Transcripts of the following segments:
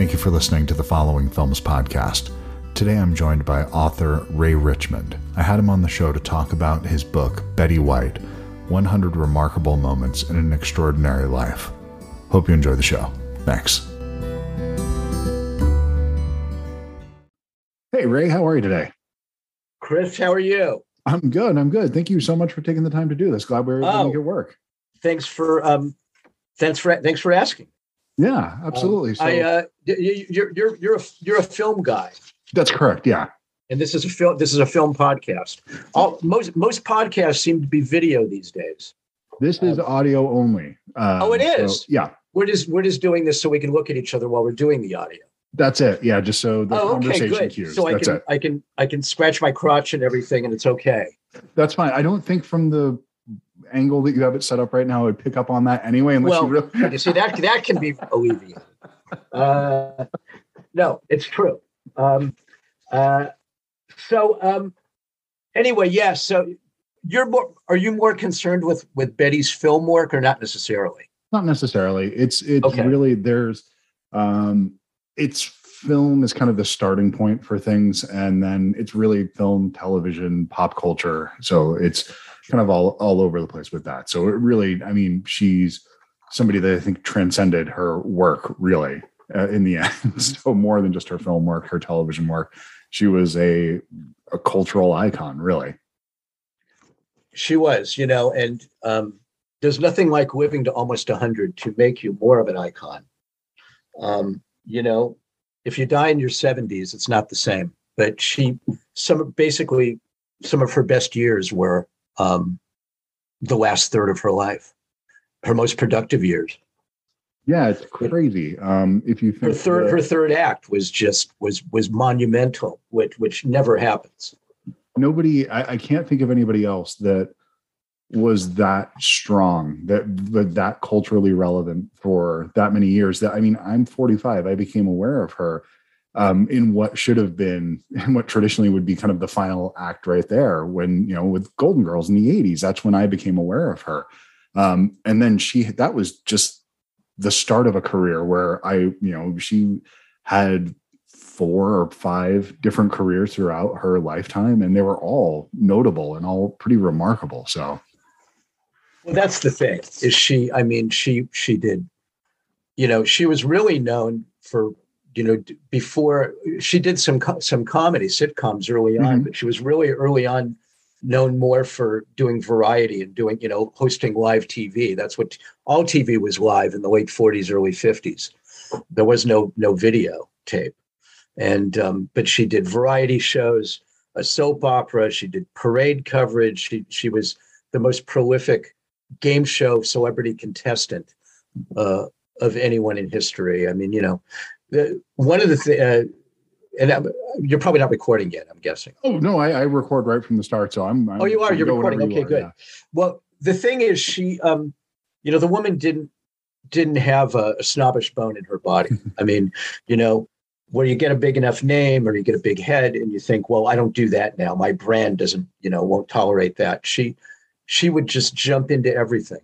Thank you for listening to the Following Films podcast. Today I'm joined by author Ray Richmond. I had him on the show to talk about his book, Betty White 100 Remarkable Moments in an Extraordinary Life. Hope you enjoy the show. Thanks. Hey, Ray, how are you today? Chris, how are you? I'm good. I'm good. Thank you so much for taking the time to do this. Glad we were able Oh. to make it work. Thanks for um, thanks for thanks for asking. Yeah, absolutely. Um, so, I uh, you're you're you're a you're a film guy, that's correct. Yeah. and this is a film this is a film podcast. All most most podcasts seem to be video these days. This is audio only. Um, Oh, it is. so- yeah. We're just we're just doing this so we can look at each other while we're doing the audio. That's it. Yeah. Just so the oh, okay, conversation good. cues. So I That's can it. I can I can scratch my crotch and everything, and it's okay. That's fine. I don't think from the angle that you have it set up right now, I'd pick up on that anyway, unless Well, you really. You see that that can be alleviated. Uh, no, it's true. Um, uh, so um, anyway, yeah. So you're more. Are you more concerned with with Betty's film work or not necessarily? Not necessarily. It's it's Okay. really there's um it's film is kind of the starting point for things, and then it's really film, television, pop culture. So it's kind of all all over the place with that. So it really, I mean, she's somebody that I think transcended her work really uh, in the end. so more than just her film work, her television work, she was a a cultural icon, really. She was, you know, and um, there's nothing like living to almost 100 to make you more of an icon. Um, you know, if you die in your 70s, it's not the same. But she, some basically, some of her best years were um, the last third of her life, her most productive years. Yeah, it's crazy. Um, if you think Her third, that- her third act was just was was monumental, which which never happens. nobody I, I can't think of anybody else that was that strong that that culturally relevant for that many years that i mean i'm 45 i became aware of her um, in what should have been and what traditionally would be kind of the final act right there when you know with golden girls in the 80s that's when i became aware of her. Um, and then she that was just the start of a career where i you know she had four or five different careers throughout her lifetime and they were all notable and all pretty remarkable. So Well, that's the thing. Is she? I mean, she she did. You know, she was really known for you know before she did some some comedy sitcoms early on, Mhm. but she was really early on known more for doing variety and doing you know hosting live TV. That's what all TV was live in the late 40s, early 50s. There was no no video tape, and um, but she did variety shows, a soap opera. She did parade coverage. She she was the most prolific game show celebrity contestant uh, of anyone in history. I mean, you know, the, one of the th- uh, and I'm, you're probably not recording yet. I'm guessing. oh no I, I record right from the start so i'm, I'm Oh, you are. You're recording. whenever you Okay, good. yeah. Well, the thing is, she, um, you know, the woman didn't didn't have a, a snobbish bone in her body. I mean, you know, where you get a big enough name or you get a big head, and you think, well, I don't do that now. My brand doesn't, you know, won't tolerate that. She she would just jump into everything.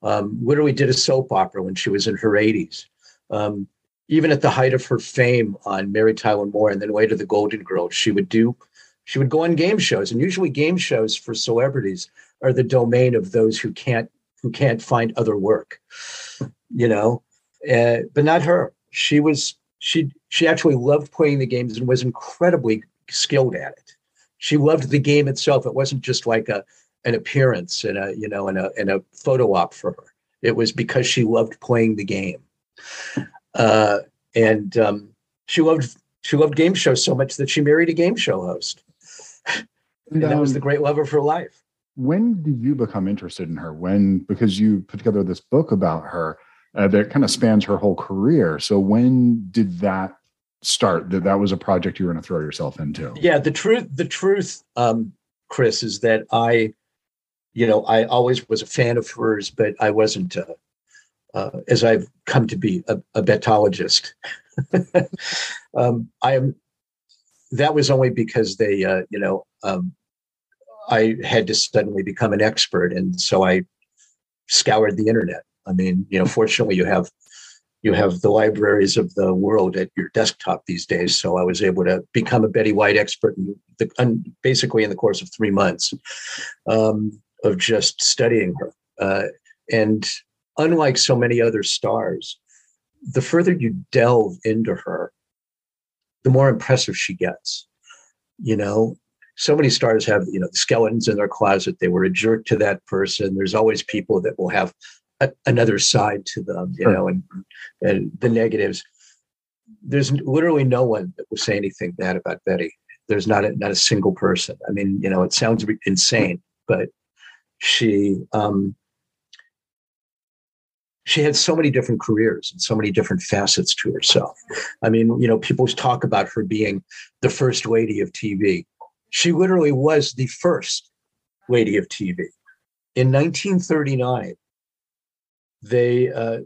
Um, literally did a soap opera when she was in her 80s. Um, even at the height of her fame on Mary Tyler Moore and then later the Golden Girls, she would do she would go on game shows, and usually game shows for celebrities are the domain of those who can't who can't find other work, you know. Uh, but not her. She was she she actually loved playing the games and was incredibly skilled at it. She loved the game itself. It wasn't just like a an appearance and a you know and a and a photo op for her. It was because she loved playing the game, uh, and um, she loved she loved game shows so much that she married a game show host, and that was the great love of her life. when did you become interested in her? When because you put together this book about her uh, that kind of spans her whole career. So when did that start that that was a project you were going to throw yourself into? Yeah, the truth, the truth, um, Chris, is that I, you know, I always was a fan of hers, but I wasn't, uh, uh, as I've come to be, a, a betologist. um, I am. That was only because they, uh, you know, um, I had to suddenly become an expert, and so I scoured the internet. I mean, you know, fortunately, you have you have the libraries of the world at your desktop these days. So I was able to become a Betty White expert in the, basically in the course of three months um, of just studying her. Uh, and unlike so many other stars, the further you delve into her, the more impressive she gets. You know, so many stars have, you know, the skeletons in their closet. They were a jerk to that person. There's always people that will have a, another side to them, you sure. know, and, and the negatives. There's literally no one that will say anything bad about Betty. There's not a, not a single person. I mean, you know, it sounds insane, but she um, she had so many different careers and so many different facets to herself. I mean, you know, people talk about her being the first lady of TV. She literally was the first lady of TV. In 1939, they, uh,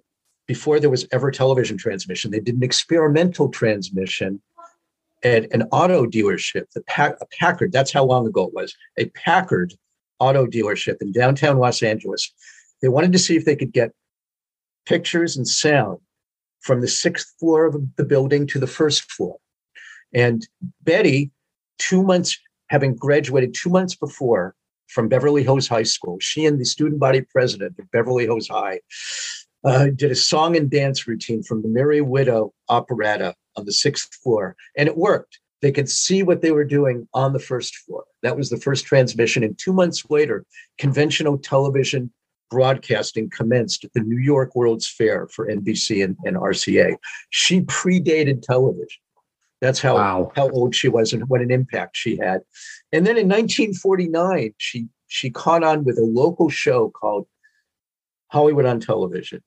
before there was ever television transmission, they did an experimental transmission at an auto dealership, the Pack- Packard, that's how long ago it was, a Packard auto dealership in downtown Los Angeles. They wanted to see if they could get pictures and sound from the sixth floor of the building to the first floor. And Betty, two months, having graduated two months before from Beverly Hills High School, she and the student body president of Beverly Hills High uh, did a song and dance routine from the Merry Widow operetta on the sixth floor. And it worked. They could see what they were doing on the first floor. That was the first transmission. And two months later, conventional television broadcasting commenced at the New York World's Fair for NBC and, and RCA. She predated television. That's how, wow. how old she was and what an impact she had. And then in 1949, she she caught on with a local show called Hollywood on Television,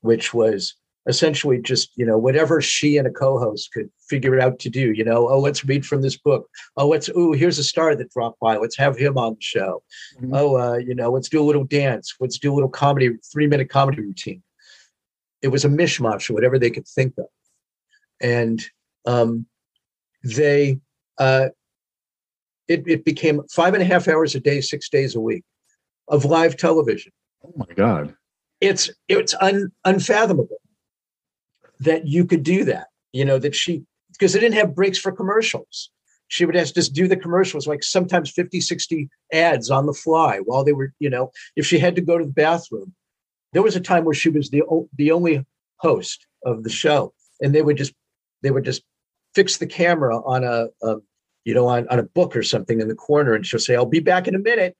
which was essentially just you know whatever she and a co-host could figure out to do you know oh let's read from this book. Oh let's oh here's a star that dropped by. Let's have him on the show. Mm-hmm. oh uh, you know let's do a little dance. Let's do a little comedy three minute comedy routine. It was a mishmash of whatever they could think of. And um, they uh, it, it became five and a half hours a day six days a week of live television. Oh my god. It's it's un, unfathomable that you could do that. You know, that she, because they didn't have breaks for commercials. She would have to just do the commercials, like sometimes 50, 60 ads on the fly while they were, you know, if she had to go to the bathroom. There was a time where she was the, the only host of the show. And they would just, they would just fix the camera on a, a you know, on, on a book or something in the corner. And she'll say, I'll be back in a minute.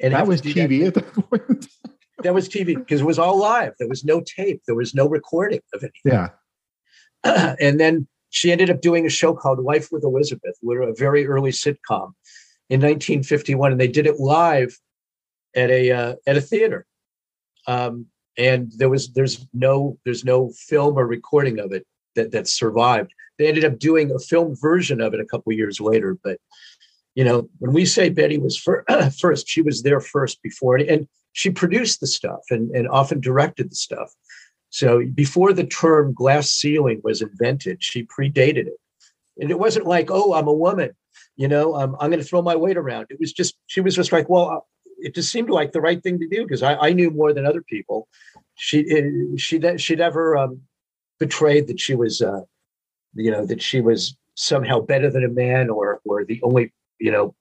And that was TV at that point that was TV because it was all live. There was no tape. There was no recording of anything. Yeah. and then she ended up doing a show called Life with Elizabeth, which a very early sitcom in 1951, and they did it live at a uh, at a theater. Um, and there was there's no there's no film or recording of it that that survived. They ended up doing a film version of it a couple years later, but you know when we say Betty was fir- first, she was there first before, and she produced the stuff and, and often directed the stuff. So before the term glass ceiling was invented, she predated it. And it wasn't like, oh, I'm a woman, you know, um, I'm going to throw my weight around. It was just, she was just like, well, it just seemed like the right thing to do because I, I knew more than other people. She, uh, she, she never um, betrayed that she was, uh, you know, that she was somehow better than a man or, or the only, you know,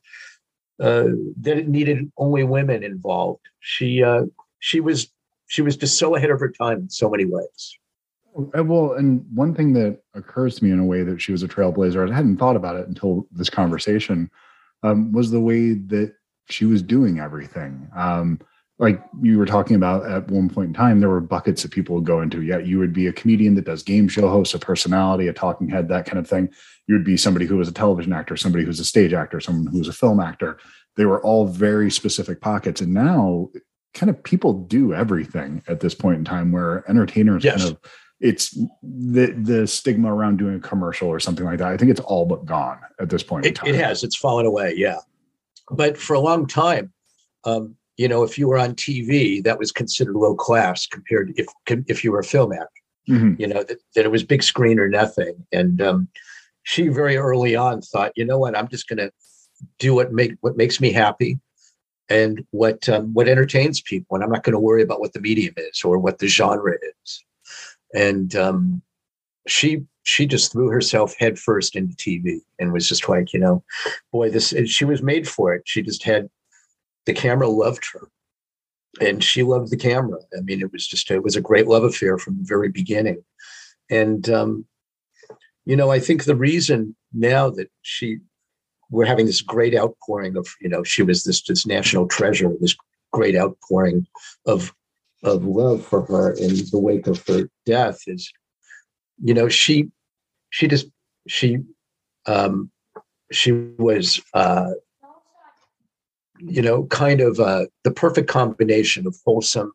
uh, that it needed only women involved. She uh, she was she was just so ahead of her time in so many ways. Uh, well, and one thing that occurs to me in a way that she was a trailblazer, I hadn't thought about it until this conversation, um, was the way that she was doing everything. Um, like you were talking about at one point in time, there were buckets that people would go into. Yeah, you would be a comedian that does game show host, a personality, a talking head, that kind of thing you would be somebody who was a television actor, somebody who's a stage actor, someone who's a film actor. They were all very specific pockets. And now kind of people do everything at this point in time where entertainers yes. kind of it's the the stigma around doing a commercial or something like that. I think it's all but gone at this point. It, it has. It's fallen away. Yeah, but for a long time, um, you know, if you were on TV, that was considered low class compared if if you were a film actor. Mm-hmm. You know that, that it was big screen or nothing, and um, she very early on thought, you know what, I'm just going to do what make what makes me happy and what um, what entertains people, and I'm not going to worry about what the medium is or what the genre is. and um, she she just threw herself headfirst into TV and was just like, you know, boy, this she was made for it. She just had the camera loved her, and she loved the camera. I mean, it was just it was a great love affair from the very beginning, and um, you know, I think the reason now that she we're having this great outpouring of you know she was this this national treasure this great outpouring of of love for her in the wake of her death is you know she she just she um she was uh you know kind of uh the perfect combination of wholesome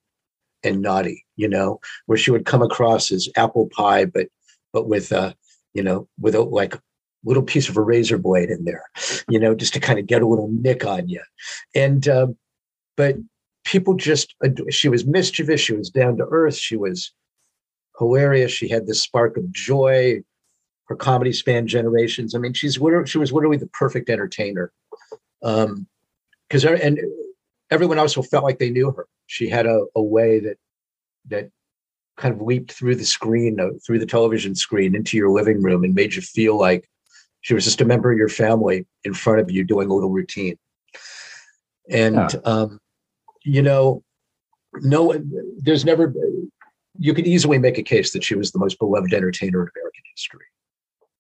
and naughty you know where she would come across as apple pie but but with uh you know with a like little piece of a razor blade in there you know just to kind of get a little nick on you and uh, but people just she was mischievous she was down to earth she was hilarious she had this spark of joy her comedy spanned generations. I mean she's she was literally the perfect entertainer. Um because and everyone also felt like they knew her she had a, a way that that kind of leaped through the screen uh, through the television screen into your living room and made you feel like she was just a member of your family in front of you doing a little routine and yeah. um, you know, no, one there's never, you could easily make a case that she was the most beloved entertainer in American history.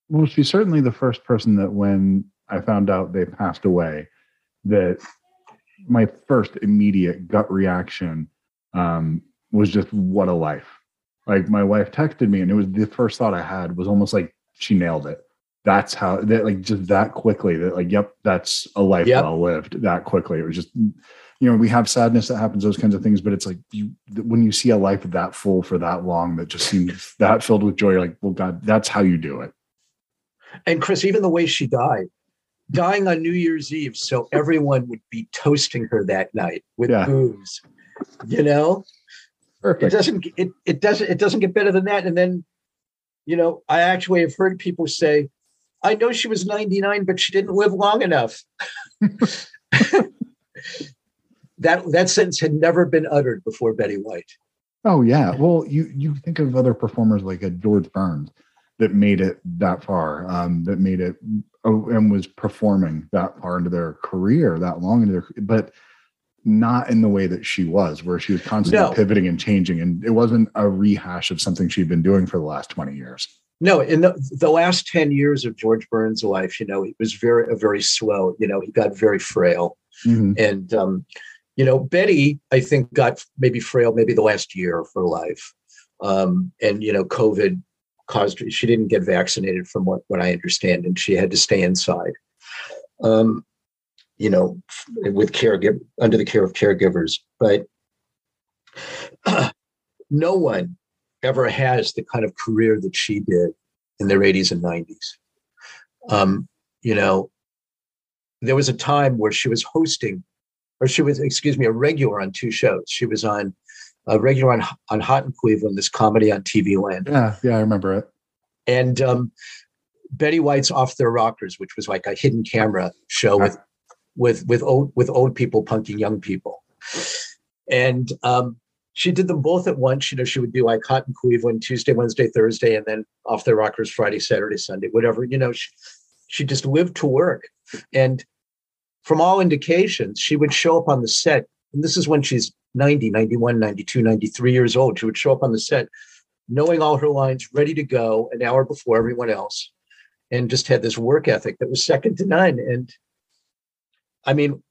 Well, she's certainly the first person that when I found out they passed away, that my first immediate gut reaction um, was just what a life. Like my wife texted me, and it was the first thought I had was almost like she nailed it. That's how that like just that quickly that like yep that's a life yep. well lived that quickly. It was just you know we have sadness that happens those kinds of things but it's like you when you see a life that full for that long that just seems that filled with joy you're like well god that's how you do it and chris even the way she died dying on new year's eve so everyone would be toasting her that night with yeah. booze you know Perfect. it doesn't it, it doesn't it doesn't get better than that and then you know i actually have heard people say i know she was 99 but she didn't live long enough that that sentence had never been uttered before Betty White. Oh yeah. Well, you you think of other performers like a George Burns that made it that far, um, that made it and was performing that far into their career, that long into their, but not in the way that she was, where she was constantly no. pivoting and changing, and it wasn't a rehash of something she'd been doing for the last twenty years. No, in the, the last ten years of George Burns' life, you know, he was very a very slow. You know, he got very frail, mm-hmm. and um, you know, Betty, I think, got maybe frail maybe the last year of her life. Um, and, you know, COVID caused she didn't get vaccinated from what, what I understand, and she had to stay inside. Um, you know, with caregiver under the care of caregivers. But uh, no one ever has the kind of career that she did in their 80s and 90s. Um, you know, there was a time where she was hosting or she was, excuse me, a regular on two shows. She was on a regular on on Hot in Cleveland, this comedy on TV Land. Yeah, yeah, I remember it. And um, Betty White's Off Their Rockers, which was like a hidden camera show with with with old with old people punking young people. And um, she did them both at once. You know, she would do like Hot in Cleveland Tuesday, Wednesday, Thursday, and then Off Their Rockers Friday, Saturday, Sunday, whatever. You know, she, she just lived to work. And from all indications, she would show up on the set. And this is when she's 90, 91, 92, 93 years old. She would show up on the set knowing all her lines, ready to go an hour before everyone else, and just had this work ethic that was second to none. And I mean,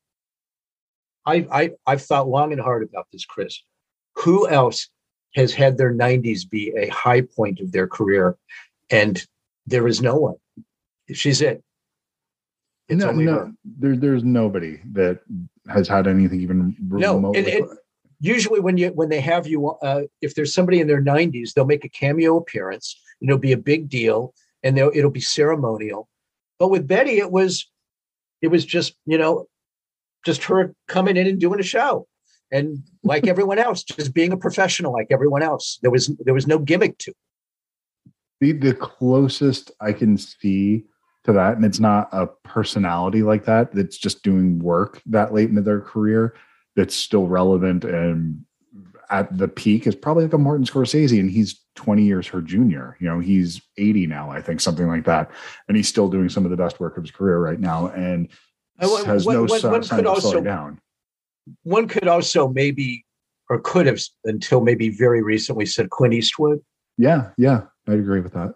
I, I, I've thought long and hard about this, Chris. Who else has had their 90s be a high point of their career? And there is no one. She's it. It's no, no, there, there's nobody that has had anything even no. And, and usually, when you when they have you, uh, if there's somebody in their 90s, they'll make a cameo appearance. And it'll be a big deal, and it'll be ceremonial. But with Betty, it was it was just you know just her coming in and doing a show, and like everyone else, just being a professional like everyone else. There was there was no gimmick to. The the closest I can see to that and it's not a personality like that that's just doing work that late into their career that's still relevant and at the peak is probably like a Martin Scorsese, and he's 20 years her junior. You know, he's 80 now, I think, something like that, and he's still doing some of the best work of his career right now, and has one- no one- sign sign could of also- slowing down. One could also maybe, or could have until maybe very recently said Clint Eastwood. Yeah, yeah, I agree with that.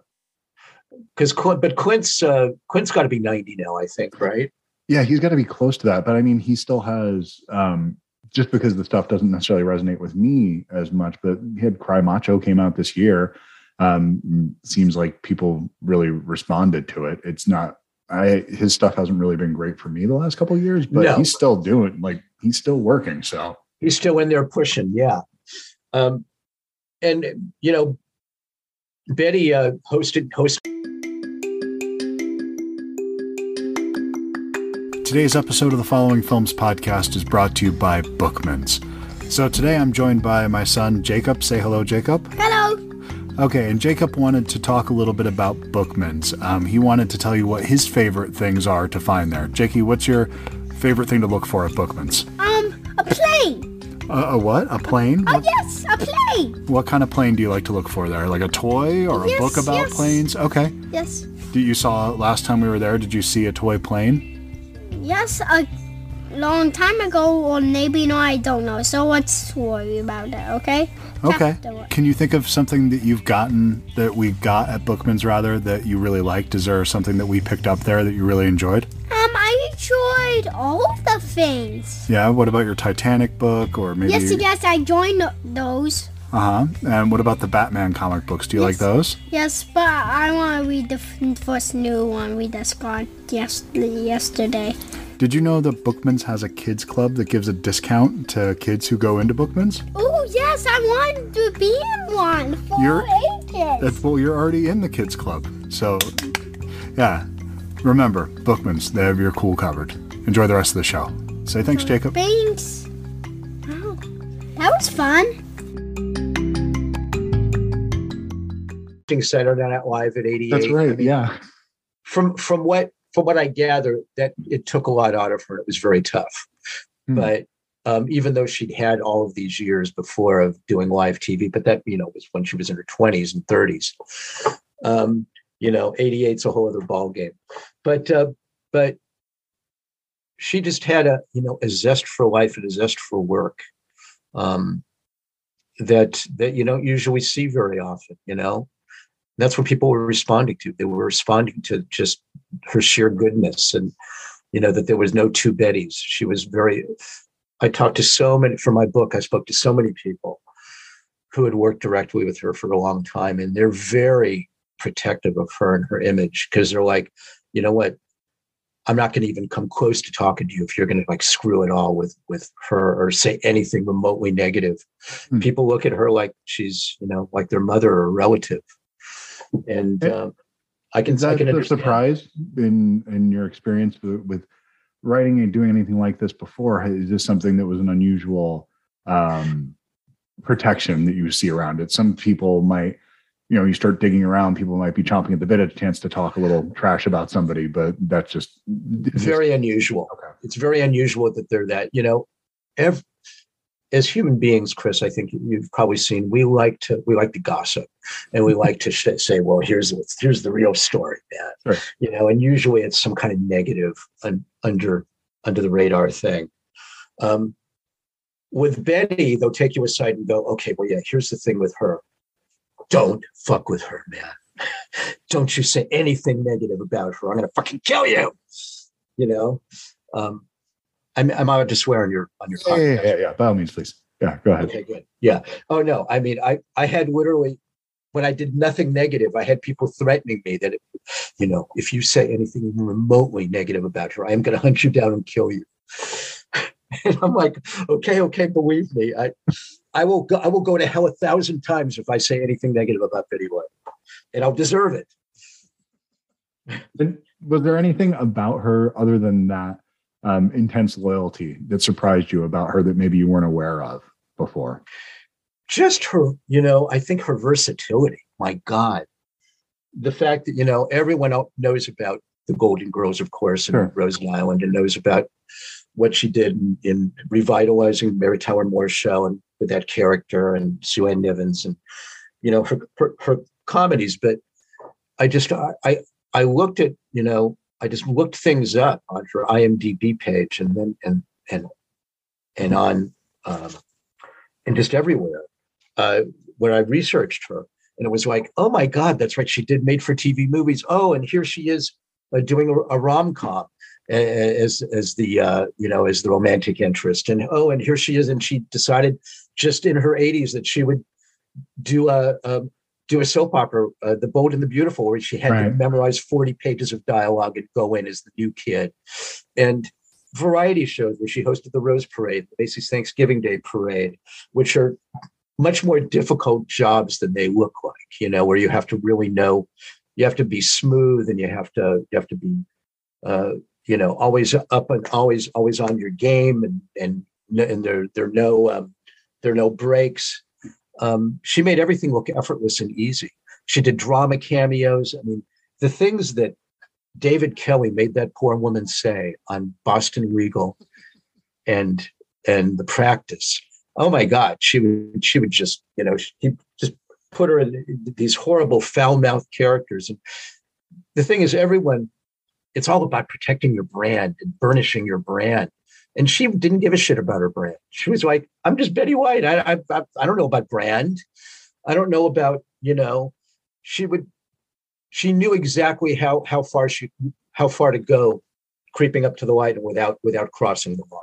because but Clint's uh, Clint's got to be ninety now, I think, right? Yeah, he's got to be close to that, but I mean, he still has. um just because the stuff doesn't necessarily resonate with me as much, but he had Cry Macho came out this year. Um, seems like people really responded to it. It's not I his stuff hasn't really been great for me the last couple of years, but No. he's still doing like he's still working. So He's still in there pushing, yeah. Um, and you know, Betty uh, hosted hosted. Today's episode of the Following Films podcast is brought to you by Bookmans. So today I'm joined by my son Jacob. Say hello, Jacob. Hello. Okay, and Jacob wanted to talk a little bit about Bookmans. Um, he wanted to tell you what his favorite things are to find there. Jakey, what's your favorite thing to look for at Bookmans? Um, a plane. A, a what? A plane? Oh What, yes, a plane. what kind of plane do you like to look for there? Like a toy or a Yes, book about yes. planes? Okay. Yes, Did you saw last time we were there? Did you see a toy plane? Yes, a long time ago, or maybe no, I don't know. So let's worry about that, okay? Okay. Afterward. Can you think of something that you've gotten that we got at Bookman's rather that you really liked? Is there something that we picked up there that you really enjoyed? Um, I enjoyed all of the things. Yeah. What about your Titanic book or maybe? Yes, yes, I joined those. Uh huh. And what about the Batman comic books? Do you like those? Yes, but I want to read the first new one we just got yes- yesterday. Did you know that Bookman's has a kids club that gives a discount to kids who go into Bookman's? Oh yes, I want to be in one for You're- ages. That's well, you're already in the kids club. So, yeah. Remember, Bookman's, they have your cool covered. Enjoy the rest of the show. Say thanks, Jacob. Thanks. Wow, that was fun. Saturday Night Live at 88. I mean, Yeah. From from what from what I gather, that it took a lot out of her. It was very tough. Hmm. But um, even though she'd had all of these years before of doing live TV, but that you know was when she was in her 20s and 30s. Um, you know, 88's a whole other ball game. But uh, but she just had a you know a zest for life and a zest for work um, that that you don't usually see very often. You know, that's what people were responding to. They were responding to just her sheer goodness and you know that there was no two Bettys. She was very. I talked to so many for my book. I spoke to so many people who had worked directly with her for a long time, and they're very protective of her and her image because they're like, you know what, I'm not going to even come close to talking to you if you're going to like screw it all with with her or say anything remotely negative. Hmm. People look at her like she's you know like their mother or relative, and Eh, um, I can Is I that can the surprise in in your experience with, with writing and doing anything like this before? Is this something that was an unusual um, protection that you see around it? Some people might, you know, you start digging around, people might be chomping at the bit at a chance to talk a little trash about somebody, but that's just very unusual. okay. It's very unusual that they're that. You know, ev- as human beings, Chris, I think you've probably seen we like to we like to gossip, and we like to say, "Well, here's here's the real story, man." Right. You know, and usually it's some kind of negative un- under under the radar thing. Um, with Betty, they'll take you aside and go, "Okay, well, yeah, here's the thing with her. Don't fuck with her, man. Don't you say anything negative about her. I'm gonna fucking kill you." You know. Um, I'm I'm allowed to swear on your on your Yeah, podcast. yeah, yeah, yeah. By all means, please. Yeah, go ahead. Okay, good. Yeah. Oh no, I mean, I I had literally when I did nothing negative, I had people threatening me that, you know, if you say anything remotely negative about her, I am going to hunt you down and kill you. and I'm like, okay, okay, believe me, I I will go I will go to hell a thousand times if I say anything negative about Betty White, and I'll deserve it. And was there anything about her other than that um, intense loyalty that surprised you about her that maybe you weren't aware of before? just her, you know, I think her versatility. My God, the fact that you know everyone knows about the Golden Girls, of course, and Sure. Rose Nylund, and knows about what she did in, in revitalizing Mary Tyler Moore's show and with that character and Sue Ann Nivens and you know her, her, her comedies. But I just I I looked at you know I just looked things up on her IMDb page and then and and and on um, and just everywhere uh, where I researched her. And it was like oh my god that's right she did made for TV movies. Oh and here she is uh, doing a, a rom com as as the uh, you know as the romantic interest. And oh and here she is and she decided just in her 80s that she would do a, a do a soap opera uh, the bold and the beautiful where she had right. to memorize 40 pages of dialogue and go in as the new kid and variety shows where she hosted the rose parade the macy's thanksgiving day parade which are much more difficult jobs than they look like you know where you have to really know you have to be smooth and you have to you have to be uh, you know always up and always always on your game and and and there there are no um, there are no breaks um, she made everything look effortless and easy. She did drama cameos. I mean the things that david Kelley made that poor woman say on boston legal and and the practice oh my god she would she would just you know he just put her in these horrible foul-mouthed characters. And the thing is everyone it's all about protecting your brand and burnishing your brand. And she didn't give a shit about her brand. She was like, "I'm just Betty White. I, I, I don't know about brand. I don't know about you know." She would, she knew exactly how how far she how far to go, creeping up to the light without without crossing the line.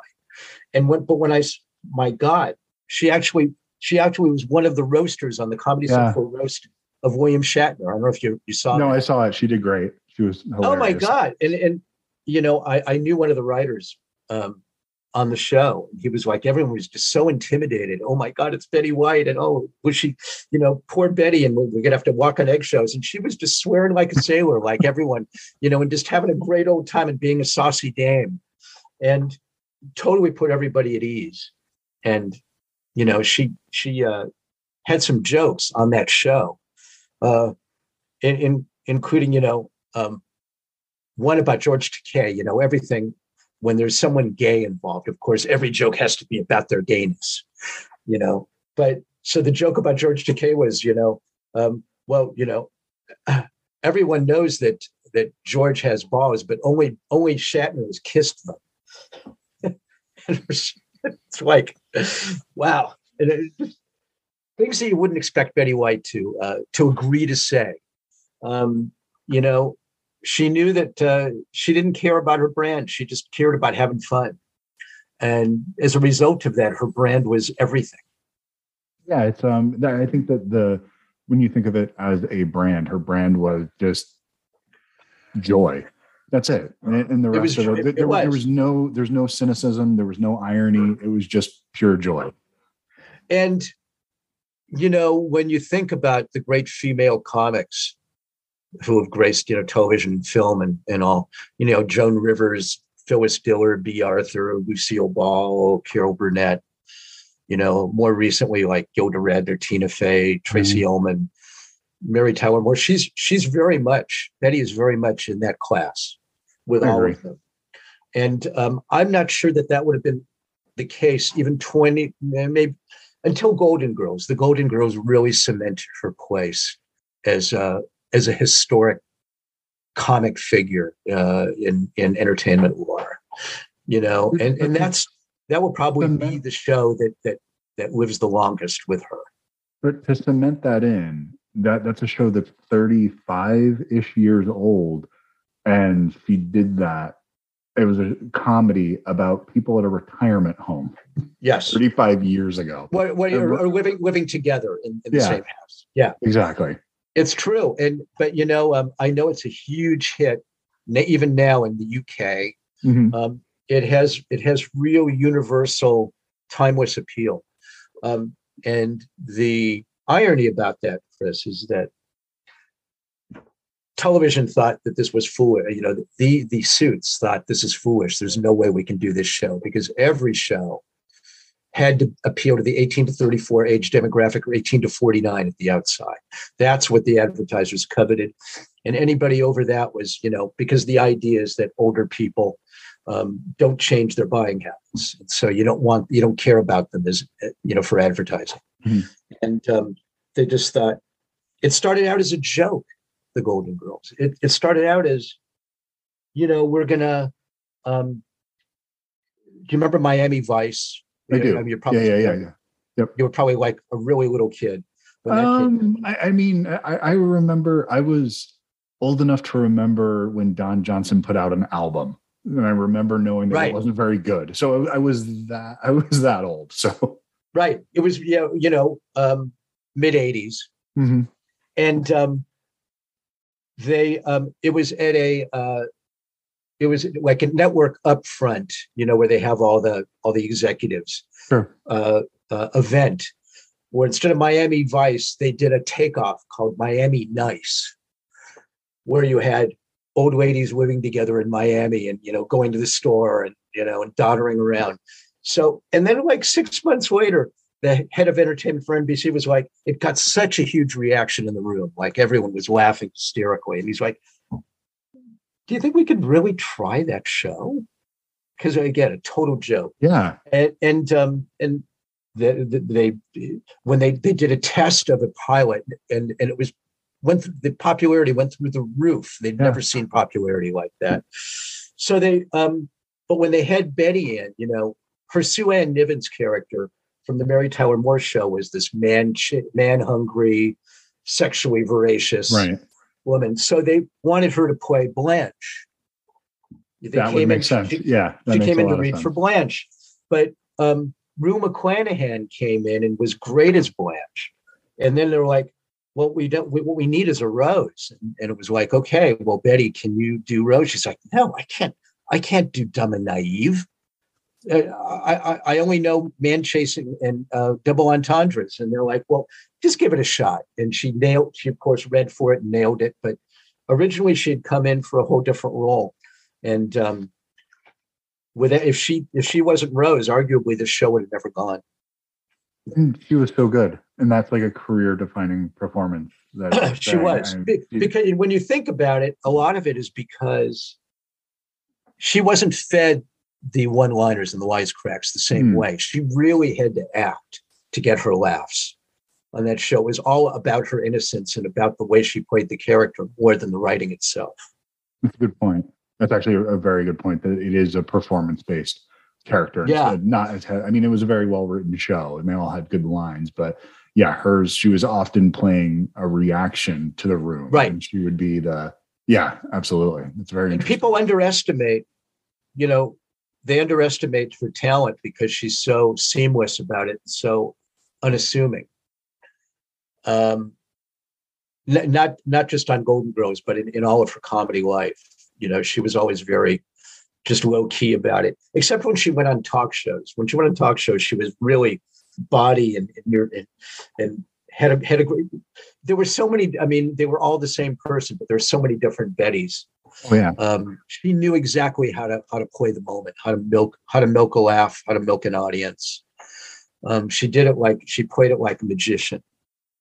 And when, but when I, my God, she actually she actually was one of the roasters on the Comedy yeah. Central roast of William Shatner. I don't know if you you saw. No, that. I saw it. She did great. She was hilarious. Oh my god! And and you know, I I knew one of the writers um, on the show. He was like, everyone was just so intimidated. Oh my god, it's Betty White, and oh, was she? You know, poor Betty, and we're gonna have to walk on eggshells. And she was just swearing like a sailor, like everyone, you know, and just having a great old time and being a saucy dame, and totally put everybody at ease. And you know, she she uh, had some jokes on that show, uh, in, in including you know um, one about George Takei, you know, everything when there's someone gay involved, of course, every joke has to be about their gayness, you know. But so the joke about George Takei was, you know, um, well, you know, everyone knows that that George has balls, but only only Shatner has kissed them. it's like, wow, it, things that you wouldn't expect Betty White to uh, to agree to say. Um, you know, she knew that uh, she didn't care about her brand. She just cared about having fun. And as a result of that, her brand was everything. Yeah, it's um I think that the when you think of it as a brand, her brand was just joy. That's it. And, and the rest it was, of it, it there, was. there was no there's no cynicism, there was no irony. It was just pure joy. And you know, when you think about the great female comics, who have graced you know television film and, and all. You know joan rivers phyllis diller Bea. arthur lucille ball carol burnett. You know more recently like gilda radner tina fey Tracey mm-hmm. ullman mary tyler moore. She's she's very much betty is very much in that class with all of them. And um, i'm not sure that that would have been the case even 20 maybe until golden girls. The golden girls really cemented her place as uh, as a historic comic figure uh, in in entertainment lore, you know, and and that's that will probably be the show that that that lives the longest with her. But to cement that in, that that's a show that's 35 ish years old, and she did that. It was a comedy about people at a retirement home. Yes, 35 years ago. What, what are, living living together in, in the yeah, same house. Yeah, exactly. It's true, and but you know, um, I know it's a huge hit, even now in the UK. Mm-hmm. Um, it has it has real universal, timeless appeal, um, and the irony about that, Chris, is that television thought that this was foolish. You know, the the suits thought this is foolish. There's no way we can do this show because every show had to appeal to the 18 to 34 age demographic or 18 to 49 at the outside. That's what the advertisers coveted. And anybody over that was, you know, because the idea is that older people um, don't change their buying habits. So you don't want you don't care about them as you know for advertising. Mhm. And um, they just thought it started out as a joke. The Golden Girls. It, it started out as, you know, we're gonna. Um, do you remember Miami Vice? I do. mean, you're Yeah, probably yeah, yeah, yeah. you were probably like a really little kid when that came. Um, I, I mean, I, I remember I was old enough to remember when Don Johnson put out an album, and I remember knowing that Right. it wasn't very good. So I, I was that I was that old. So Right. It was yeah, you know, um, mid '80s, Mhm. and um, they um, it was at a uh, it was like a network up front, you know, where they have all the all the executives sure. uh, uh, event, where instead of Miami Vice, they did a takeoff called Miami Nice, where you had old ladies living together in Miami and you know going to the store and you know and doddering around. So and then like six months later, the head of entertainment for NBC was like, it got such a huge reaction in the room, like everyone was laughing hysterically, and he's like, "Do you think we could really try that show?" Because again, a total joke Yeah. and and um and the, the, they when they they did a test of a pilot and and it was went through, the popularity went through the roof they'd Yeah. never seen popularity like that so they um but when they had betty in you know her sue ann niven's character from the mary tyler moore show was this man man hungry sexually voracious Right. Woman so they wanted her to play blanche They that would make in- sense. she- Yeah. She came in to read sense. for Blanche, but um, Rue McClanahan came in and was great as Blanche. And then they're like, "Well, we don't. We, what we need is a Rose." And, and it was like, "Okay, well, Betty, can you do Rose?" She's like, "No, I can't. I can't do Dumb and Naive. Uh, I, I I only know man chasing and uh, double entendres." And they're like, "Well, just give it a shot." And she nailed. She of course read for it and nailed it. But originally, she had come in for a whole different role, and um, with it, if she if she wasn't Rose, arguably the show would have never gone. And she was so good, and that's like a career-defining performance. That she that was I- Be- because when you think about it, a lot of it is because she wasn't fed the one-liners and the wisecracks the same Hmm. way. She really had to act to get her laughs on that show. Was all about her innocence and about the way she played the character more than the writing itself. That's a good point. That's actually a, very good point. That it is a performance-based character. Yeah. Not as I mean, it was a very well-written show, and they all had good lines. But yeah, hers she was often playing a reaction to the room. Right. And she would be the yeah, absolutely. It's very And people underestimate, you know, they underestimate her talent because she's so seamless about it, so unassuming. Um, n- not not just on Golden Girls, but in, in all of her comedy life. You know, she was always very just low key about it, except when she went on talk shows. When she went on talk shows, she was really body and and, and, and had a had a great. There were so many. I mean, they were all the same person, but there's so many different Bettys Oh, yeah. um, she knew exactly how to how to play the moment, how to milk how to milk a laugh, how to milk an audience. Um, she did it like she played it like a magician.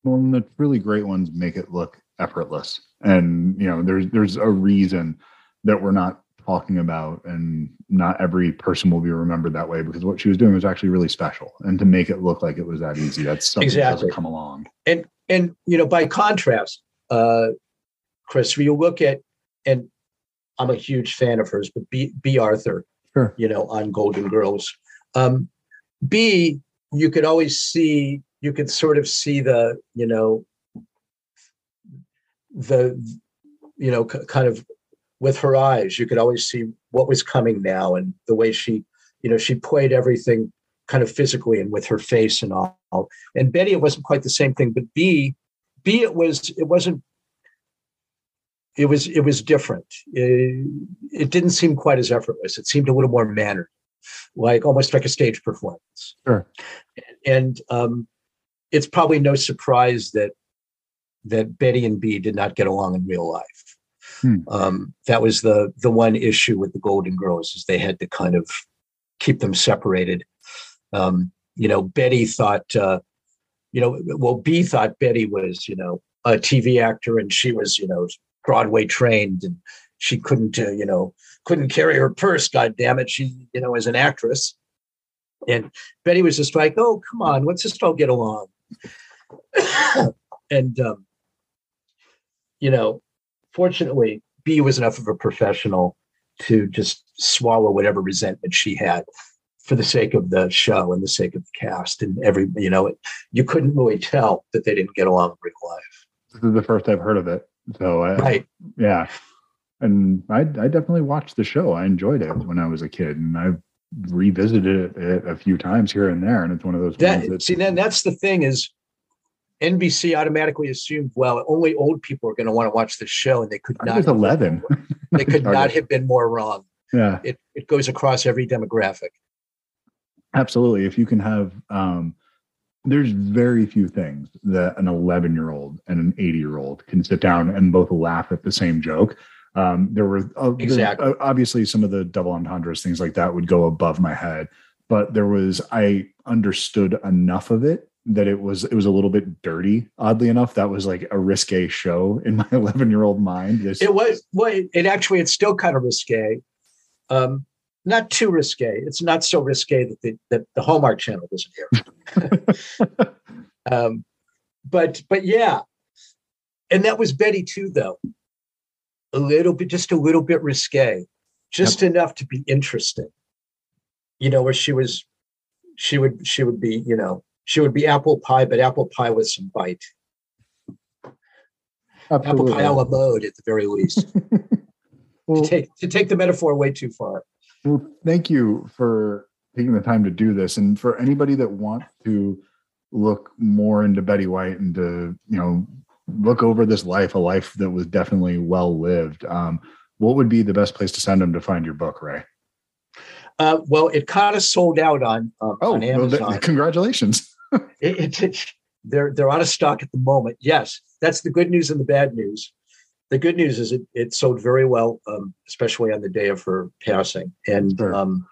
Well, and the really great ones make it look effortless, and you know, there's there's a reason that we're not talking about, and not every person will be remembered that way because what she was doing was actually really special, and to make it look like it was that easy, that's something that Exactly. doesn't come along. And and you know, by contrast, uh, Chris, if you look at and I'm a huge fan of hers, but Bea Bea Arthur, Sure. you know, on Golden Girls. Um, Bea, you could always see, you could sort of see the, you know, the, you know, k- kind of with her eyes, you could always see what was coming now and the way she, you know, she played everything kind of physically and with her face and all. And Betty, it wasn't quite the same thing, but Bea, Bea, it was, it wasn't it was it was different. It, it didn't seem quite as effortless. It seemed a little more mannered, like almost like a stage performance. Sure. And um, it's probably no surprise that that Betty and Bea did not get along in real life. Hmm. Um, that was the the one issue with the Golden Girls is they had to kind of keep them separated. Um, you know, Betty thought, uh, you know, well, Bea thought Betty was, you know, a TV actor and she was, you know, Broadway trained and she couldn't, uh, you know, couldn't carry her purse. God damn it, she you know as an actress. And Betty was just like, "Oh, come on, let's just all get along." And um, you know, fortunately, Bea was enough of a professional to just swallow whatever resentment she had for the sake of the show and the sake of the cast and every you know you couldn't really tell that they didn't get along in real life. This is the first i've heard of it so I, right. yeah. And I, I definitely watched the show. I enjoyed it when i was a kid and i've revisited it a few times here and there and it's one of those that, that see then that's the thing is NBC automatically assumed, well, only old people are going to want to watch this show, and they could not. Was eleven. they could not have been more wrong. Yeah, it it goes across every demographic. Absolutely. If you can have, um, there's very few things that an 11 year old and an 80 year old can sit down and both laugh at the same joke. Um, there were uh, exactly there, uh, obviously some of the double entendres, things like that would go above my head, but there was I understood enough of it that it was it was a little bit dirty. Oddly enough, that was like a risque show in my 11 year old mind. This, it was well, it, it actually it's still kind of risque. Um, not too risque. It's not so risque that the, that the Hallmark Channel doesn't air. um, but but yeah, and that was Betty too, though. A little bit, just a little bit risque, just yep. enough to be interesting. You know, where she was, she would she would be, you know, she would be apple pie, but apple pie with some bite. Absolutely. Apple pie a la mode, at the very least. well, to take to take the metaphor way too far. Well, thank you for taking the time to do this. And for anybody that wants to look more into Betty White and to, you know, look over this life, a life that was definitely well lived, um, what would be the best place to send them to find your book, Ray? Uh, well, it kind of sold out on um, oh, on Amazon. Well, th- congratulations! it, it, they're they're out of stock at the moment. Yes, that's the good news and the bad news the good news is it, it sold very well, um, especially on the day of her passing. And sure. um,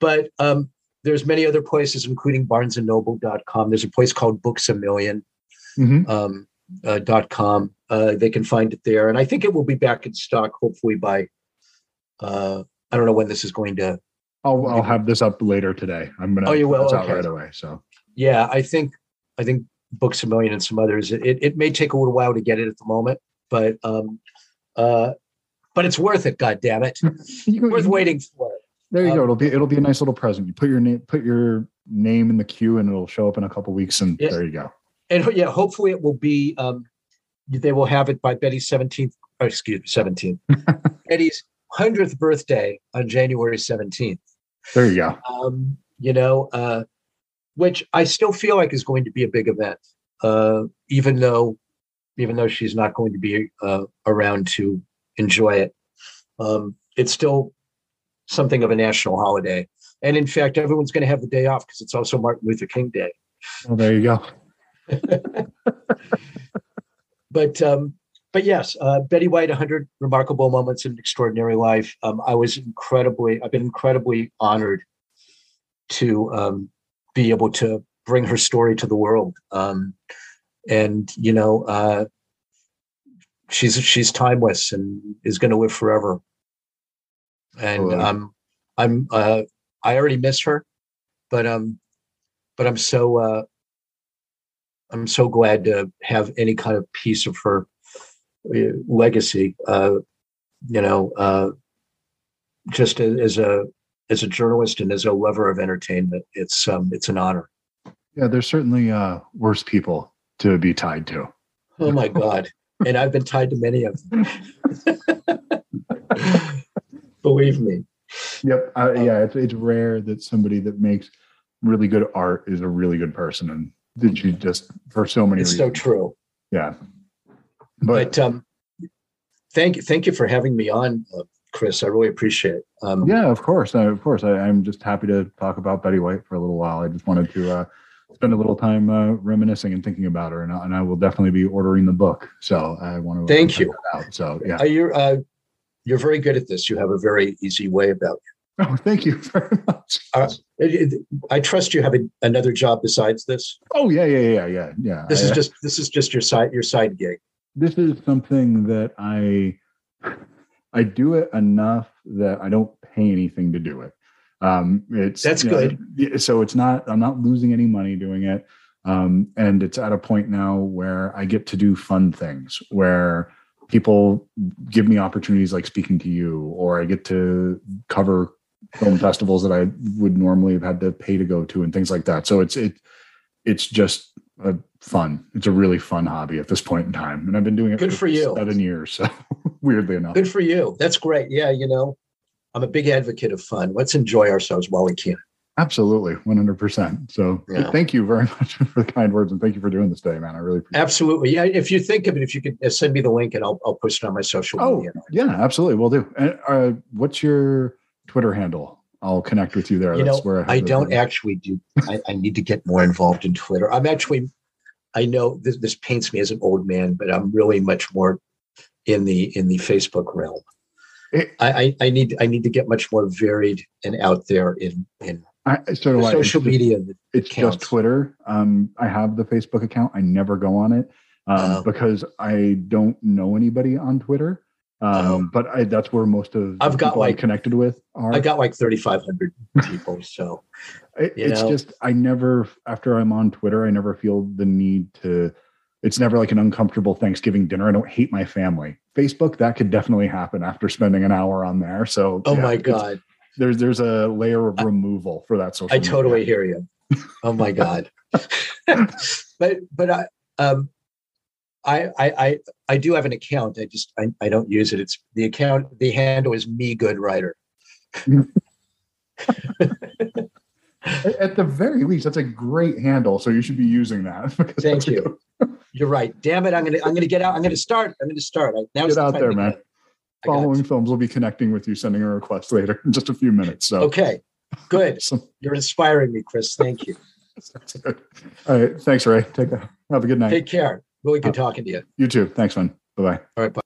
but um, there's many other places, including BarnesandNoble.com. There's a place called Books a 1000000 mm-hmm. Uh, dot com. Uh, they can find it there, and I think it will be back in stock hopefully by. Uh, I don't know when this is going to. I'll I'll have this up later today. I'm gonna. Oh, you will. Okay. out right away. So. Yeah, I think I think Books a Million and some others. It, it may take a little while to get it at the moment but um, uh, but it's worth it. God damn it, worth waiting for. There you um, go. It'll be it'll be a nice little present. You put your name put your name in the queue, and it'll show up in a couple weeks. And there you go. And yeah, hopefully it will be. Um, they will have it by Betty's seventeenth. Oh, excuse me, seventeenth. Betty's hundredth birthday on January seventeenth. There you go. Um, you know, uh, which I still feel like is going to be a big event, uh, even though even though she's not going to be uh, around to enjoy it. Um, it's still something of a national holiday. And in fact, everyone's going to have the day off because it's also Martin Luther King Day. Well, there you go. but um, but yes, uh, Betty White, 100 remarkable moments in an extraordinary life. Um, I was incredibly, I've been incredibly honored to um, be able to bring her story to the world. Um, and you know uh, she's she's timeless and is going to live forever and oh, um i'm uh i already miss her but um but i'm so uh i'm so glad to have any kind of piece of her uh, legacy uh you know uh just as a as a journalist and as a lover of entertainment it's um it's an honor yeah there's certainly uh worse people to be tied to. Oh my God. and I've been tied to many of them. Believe me. Yep. Uh, yeah. It's, it's rare that somebody that makes really good art is a really good person. And did you just, for so many It's reasons. so true. Yeah. But, but um, thank you. Thank you for having me on, uh, Chris. I really appreciate it. Um, yeah, of course. of course. I, am just happy to talk about Betty White for a little while. I just wanted to, uh, spend a little time uh, reminiscing and thinking about her, and, and I will definitely be ordering the book. So I want to thank you. Out. So yeah, uh, you're uh, you're very good at this. You have a very easy way about you. Oh, thank you very much. Uh, I trust you have a, another job besides this. Oh yeah, yeah, yeah, yeah, yeah. This I, is just this is just your side your side gig. This is something that I I do it enough that I don't pay anything to do it. Um, it's That's know, good. yeah, so it's not. I'm not losing any money doing it. Um, and it's at a point now where I get to do fun things where people give me opportunities like speaking to you, or I get to cover film festivals that I would normally have had to pay to go to and things like that. So it's it it's just a fun. It's a really fun hobby at this point in time, and I've been doing it Good for you. seven years. So weirdly enough, Good for you. That's great. Yeah, you know, I'm a big advocate of fun. Let's enjoy ourselves while we can. absolutely, one hundred percent. So Yeah. thank you very much for the kind words and thank you for doing this day, man. I really appreciate. It. Absolutely. Yeah. If you think of it, if you could uh, send me the link and I'll, I'll post it on my social Oh media. yeah, absolutely, we'll do. And uh, what's your Twitter handle? I'll connect with you there. You know, That's where have I don't actually do. I, I need to get more involved in Twitter. I'm actually. I know this, this paints me as an old man, but I'm really much more in the in the Facebook realm. It- I, I, I need I need to get much more varied and out there in in I, so It's social just- media. It's counts. just Twitter. Um, I have the Facebook account. I never go on it um, Oh. because I don't know anybody on Twitter. Um. But I, that's where most of I've got, people I'm like- connected with are. I got like 3,500 people. So It- it's know? just I never after I'm on Twitter, I never feel the need to. It's never like an uncomfortable Thanksgiving dinner. I don't hate my family. Facebook that could definitely happen after spending an hour on there. So oh yeah, my God, there's there's a layer of I- removal for that social. I media. totally hear you. Oh my God. but but I um I I I I do have an account. I just I, I don't use it. It's the account. The handle is me good writer. At the very least, that's a great handle. So you should be using that. because Thank you. You're right. Damn it! I'm gonna I'm gonna get out. I'm gonna start. I'm gonna start. I, Get the out there, man. Following films will be connecting with you, sending a request later in just a few minutes. So Okay. Good. So- You're inspiring me, Chris. Thank you. All right. Thanks, Ray. Take a have a good night. Take care. Really good talking to you. You too. Thanks, man. Bye bye. All right. Bye.